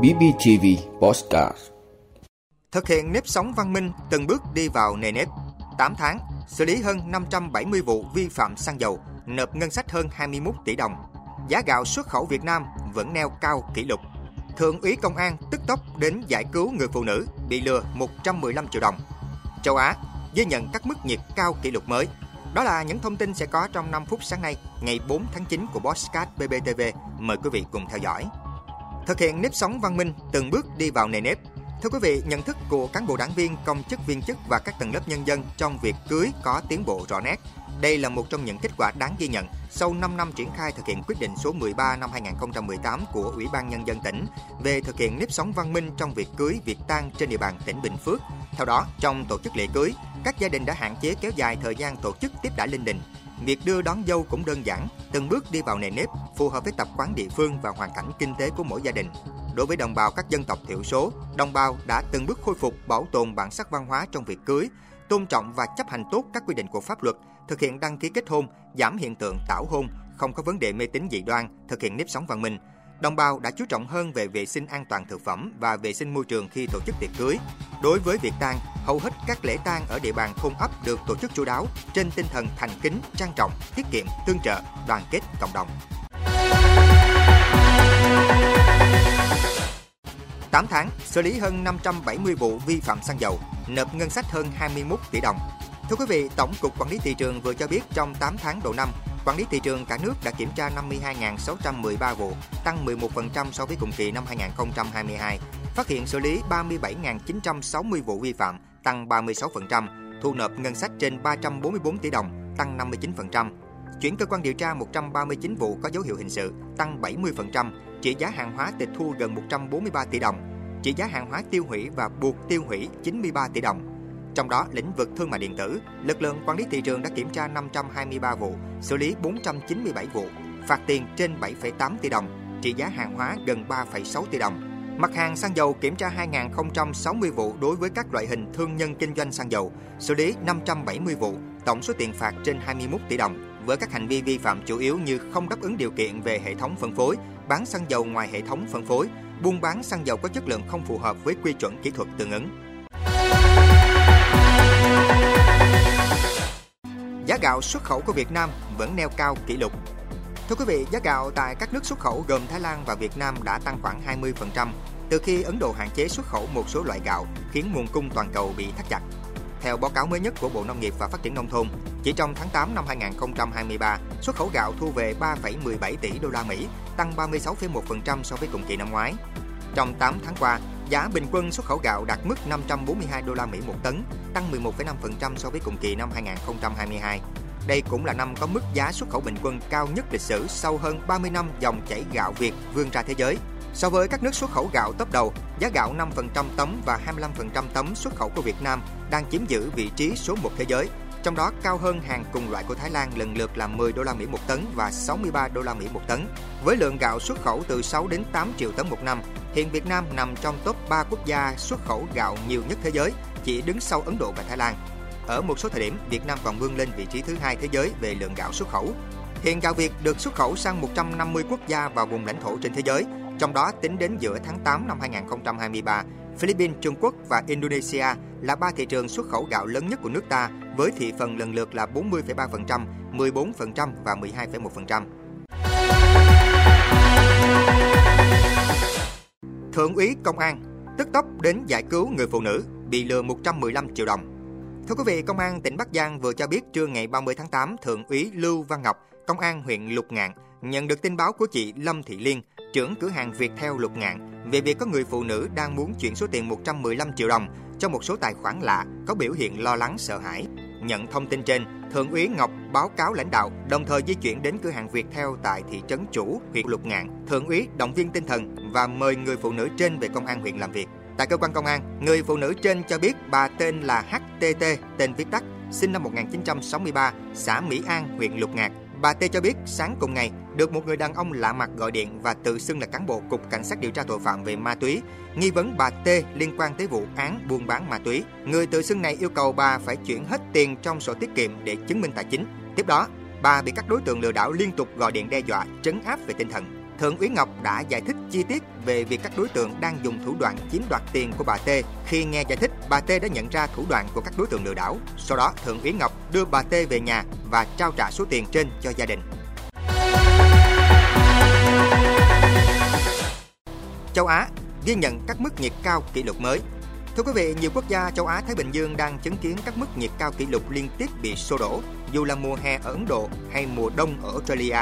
BBTV Postcard Thực hiện nếp sống văn minh từng bước đi vào nề nếp. 8 tháng, xử lý hơn 570 vụ vi phạm xăng dầu, nộp ngân sách hơn 21 tỷ đồng. Giá gạo xuất khẩu Việt Nam vẫn neo cao kỷ lục. Thượng úy công an tức tốc đến giải cứu người phụ nữ bị lừa 115 triệu đồng. Châu Á ghi nhận các mức nhiệt cao kỷ lục mới. Đó là những thông tin sẽ có trong 5 phút sáng nay, ngày 4 tháng 9 của Bosscat BBTV. Mời quý vị cùng theo dõi. Thực hiện nếp sống văn minh, từng bước đi vào nề nếp. Thưa quý vị, nhận thức của cán bộ đảng viên, công chức viên chức và các tầng lớp nhân dân trong việc cưới có tiến bộ rõ nét. Đây là một trong những kết quả đáng ghi nhận sau 5 năm triển khai thực hiện quyết định số 13 năm 2018 của Ủy ban Nhân dân tỉnh về thực hiện nếp sống văn minh trong việc cưới, việc tang trên địa bàn tỉnh Bình Phước. Theo đó, trong tổ chức lễ cưới, các gia đình đã hạn chế kéo dài thời gian tổ chức tiếp đãi linh đình. Việc đưa đón dâu cũng đơn giản, từng bước đi vào nề nếp, phù hợp với tập quán địa phương và hoàn cảnh kinh tế của mỗi gia đình. Đối với đồng bào các dân tộc thiểu số, đồng bào đã từng bước khôi phục bảo tồn bản sắc văn hóa trong việc cưới, tôn trọng và chấp hành tốt các quy định của pháp luật, thực hiện đăng ký kết hôn, giảm hiện tượng tảo hôn, không có vấn đề mê tín dị đoan, thực hiện nếp sống văn minh. Đồng bào đã chú trọng hơn về vệ sinh an toàn thực phẩm và vệ sinh môi trường khi tổ chức tiệc cưới. Đối với việc tang, hầu hết các lễ tang ở địa bàn thôn ấp được tổ chức chú đáo trên tinh thần thành kính, trang trọng, tiết kiệm, tương trợ, đoàn kết cộng đồng. 8 tháng, xử lý hơn 570 vụ vi phạm xăng dầu, nộp ngân sách hơn 21 tỷ đồng. Thưa quý vị, Tổng cục Quản lý thị trường vừa cho biết trong 8 tháng đầu năm, quản lý thị trường cả nước đã kiểm tra 52.613 vụ, tăng 11% so với cùng kỳ năm 2022, phát hiện xử lý 37.960 vụ vi phạm, tăng 36%, thu nộp ngân sách trên 344 tỷ đồng, tăng 59%. Chuyển cơ quan điều tra 139 vụ có dấu hiệu hình sự, tăng 70%, trị giá hàng hóa tịch thu gần 143 tỷ đồng, trị giá hàng hóa tiêu hủy và buộc tiêu hủy 93 tỷ đồng. Trong đó, lĩnh vực thương mại điện tử, lực lượng quản lý thị trường đã kiểm tra 523 vụ, xử lý 497 vụ, phạt tiền trên 7,8 tỷ đồng, trị giá hàng hóa gần 3,6 tỷ đồng. Mặt hàng xăng dầu kiểm tra 2.060 vụ đối với các loại hình thương nhân kinh doanh xăng dầu, xử lý 570 vụ, tổng số tiền phạt trên 21 tỷ đồng với các hành vi vi phạm chủ yếu như không đáp ứng điều kiện về hệ thống phân phối, bán xăng dầu ngoài hệ thống phân phối, buôn bán xăng dầu có chất lượng không phù hợp với quy chuẩn kỹ thuật tương ứng. Giá gạo xuất khẩu của Việt Nam vẫn neo cao kỷ lục. Thưa quý vị, giá gạo tại các nước xuất khẩu gồm Thái Lan và Việt Nam đã tăng khoảng 20% từ khi Ấn Độ hạn chế xuất khẩu một số loại gạo khiến nguồn cung toàn cầu bị thắt chặt. Theo báo cáo mới nhất của Bộ Nông nghiệp và Phát triển nông thôn, chỉ trong tháng 8 năm 2023, xuất khẩu gạo thu về 3,17 tỷ đô la Mỹ, tăng 36,1% so với cùng kỳ năm ngoái. Trong 8 tháng qua, giá bình quân xuất khẩu gạo đạt mức 542 đô la Mỹ một tấn, tăng 11,5% so với cùng kỳ năm 2022. Đây cũng là năm có mức giá xuất khẩu bình quân cao nhất lịch sử sau hơn 30 năm dòng chảy gạo Việt vươn ra thế giới. So với các nước xuất khẩu gạo top đầu, giá gạo 5% tấm và 25% tấm xuất khẩu của Việt Nam đang chiếm giữ vị trí số 1 thế giới. Trong đó cao hơn hàng cùng loại của Thái Lan lần lượt là 10 đô la Mỹ một tấn và 63 đô la Mỹ một tấn. Với lượng gạo xuất khẩu từ 6 đến 8 triệu tấn một năm, hiện Việt Nam nằm trong top 3 quốc gia xuất khẩu gạo nhiều nhất thế giới, chỉ đứng sau Ấn Độ và Thái Lan. Ở một số thời điểm, Việt Nam còn vươn lên vị trí thứ hai thế giới về lượng gạo xuất khẩu. Hiện gạo Việt được xuất khẩu sang 150 quốc gia và vùng lãnh thổ trên thế giới, trong đó tính đến giữa tháng 8 năm 2023, Philippines, Trung Quốc và Indonesia là ba thị trường xuất khẩu gạo lớn nhất của nước ta với thị phần lần lượt là 40,3%, 14% và 12,1%. Thượng úy công an tức tốc đến giải cứu người phụ nữ bị lừa 115 triệu đồng. Thưa quý vị, Công an tỉnh Bắc Giang vừa cho biết trưa ngày 30 tháng 8, Thượng úy Lưu Văn Ngọc, Công an huyện Lục Ngạn, nhận được tin báo của chị Lâm Thị Liên, trưởng cửa hàng Viettel Lục Ngạn, về việc có người phụ nữ đang muốn chuyển số tiền 115 triệu đồng cho một số tài khoản lạ có biểu hiện lo lắng sợ hãi. Nhận thông tin trên, Thượng úy Ngọc báo cáo lãnh đạo, đồng thời di chuyển đến cửa hàng Viettel tại thị trấn Chủ, huyện Lục Ngạn. Thượng úy động viên tinh thần và mời người phụ nữ trên về công an huyện làm việc. Tại cơ quan công an, người phụ nữ trên cho biết bà tên là HTT, tên viết tắt, sinh năm 1963, xã Mỹ An, huyện Lục Ngạn. Bà T cho biết sáng cùng ngày được một người đàn ông lạ mặt gọi điện và tự xưng là cán bộ cục cảnh sát điều tra tội phạm về ma túy, nghi vấn bà T liên quan tới vụ án buôn bán ma túy. Người tự xưng này yêu cầu bà phải chuyển hết tiền trong sổ tiết kiệm để chứng minh tài chính. Tiếp đó, bà bị các đối tượng lừa đảo liên tục gọi điện đe dọa, trấn áp về tinh thần. Thượng úy Ngọc đã giải thích chi tiết về việc các đối tượng đang dùng thủ đoạn chiếm đoạt tiền của bà T. Khi nghe giải thích, bà T đã nhận ra thủ đoạn của các đối tượng lừa đảo. Sau đó, Thượng úy Ngọc đưa bà T về nhà và trao trả số tiền trên cho gia đình. Châu Á ghi nhận các mức nhiệt cao kỷ lục mới. Thưa quý vị, nhiều quốc gia châu Á Thái Bình Dương đang chứng kiến các mức nhiệt cao kỷ lục liên tiếp bị xô đổ, dù là mùa hè ở Ấn Độ hay mùa đông ở Australia.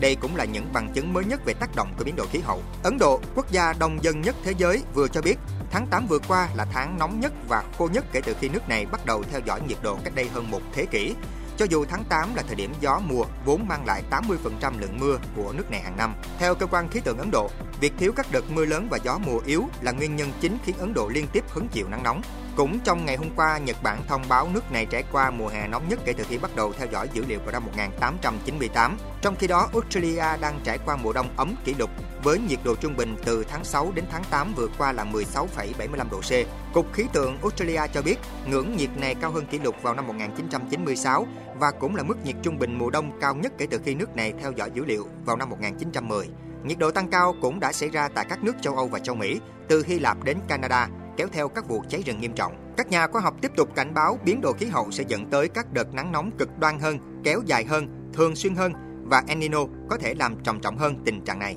Đây cũng là những bằng chứng mới nhất về tác động của biến đổi khí hậu. Ấn Độ, quốc gia đông dân nhất thế giới, vừa cho biết tháng 8 vừa qua là tháng nóng nhất và khô nhất kể từ khi nước này bắt đầu theo dõi nhiệt độ cách đây hơn một thế kỷ. Cho dù tháng 8 là thời điểm gió mùa vốn mang lại 80% lượng mưa của nước này hàng năm. Theo cơ quan khí tượng Ấn Độ, việc thiếu các đợt mưa lớn và gió mùa yếu là nguyên nhân chính khiến Ấn Độ liên tiếp hứng chịu nắng nóng. Cũng trong ngày hôm qua, Nhật Bản thông báo nước này trải qua mùa hè nóng nhất kể từ khi bắt đầu theo dõi dữ liệu vào năm 1898. Trong khi đó, Australia đang trải qua mùa đông ấm kỷ lục với nhiệt độ trung bình từ tháng 6 đến tháng 8 vừa qua là 16,75 độ C. Cục khí tượng Australia cho biết ngưỡng nhiệt này cao hơn kỷ lục vào năm 1996 và cũng là mức nhiệt trung bình mùa đông cao nhất kể từ khi nước này theo dõi dữ liệu vào năm 1910. Nhiệt độ tăng cao cũng đã xảy ra tại các nước châu Âu và châu Mỹ, từ Hy Lạp đến Canada, kéo theo các vụ cháy rừng nghiêm trọng. Các nhà khoa học tiếp tục cảnh báo biến đổi khí hậu sẽ dẫn tới các đợt nắng nóng cực đoan hơn, kéo dài hơn, thường xuyên hơn và El Nino có thể làm trầm trọng hơn tình trạng này.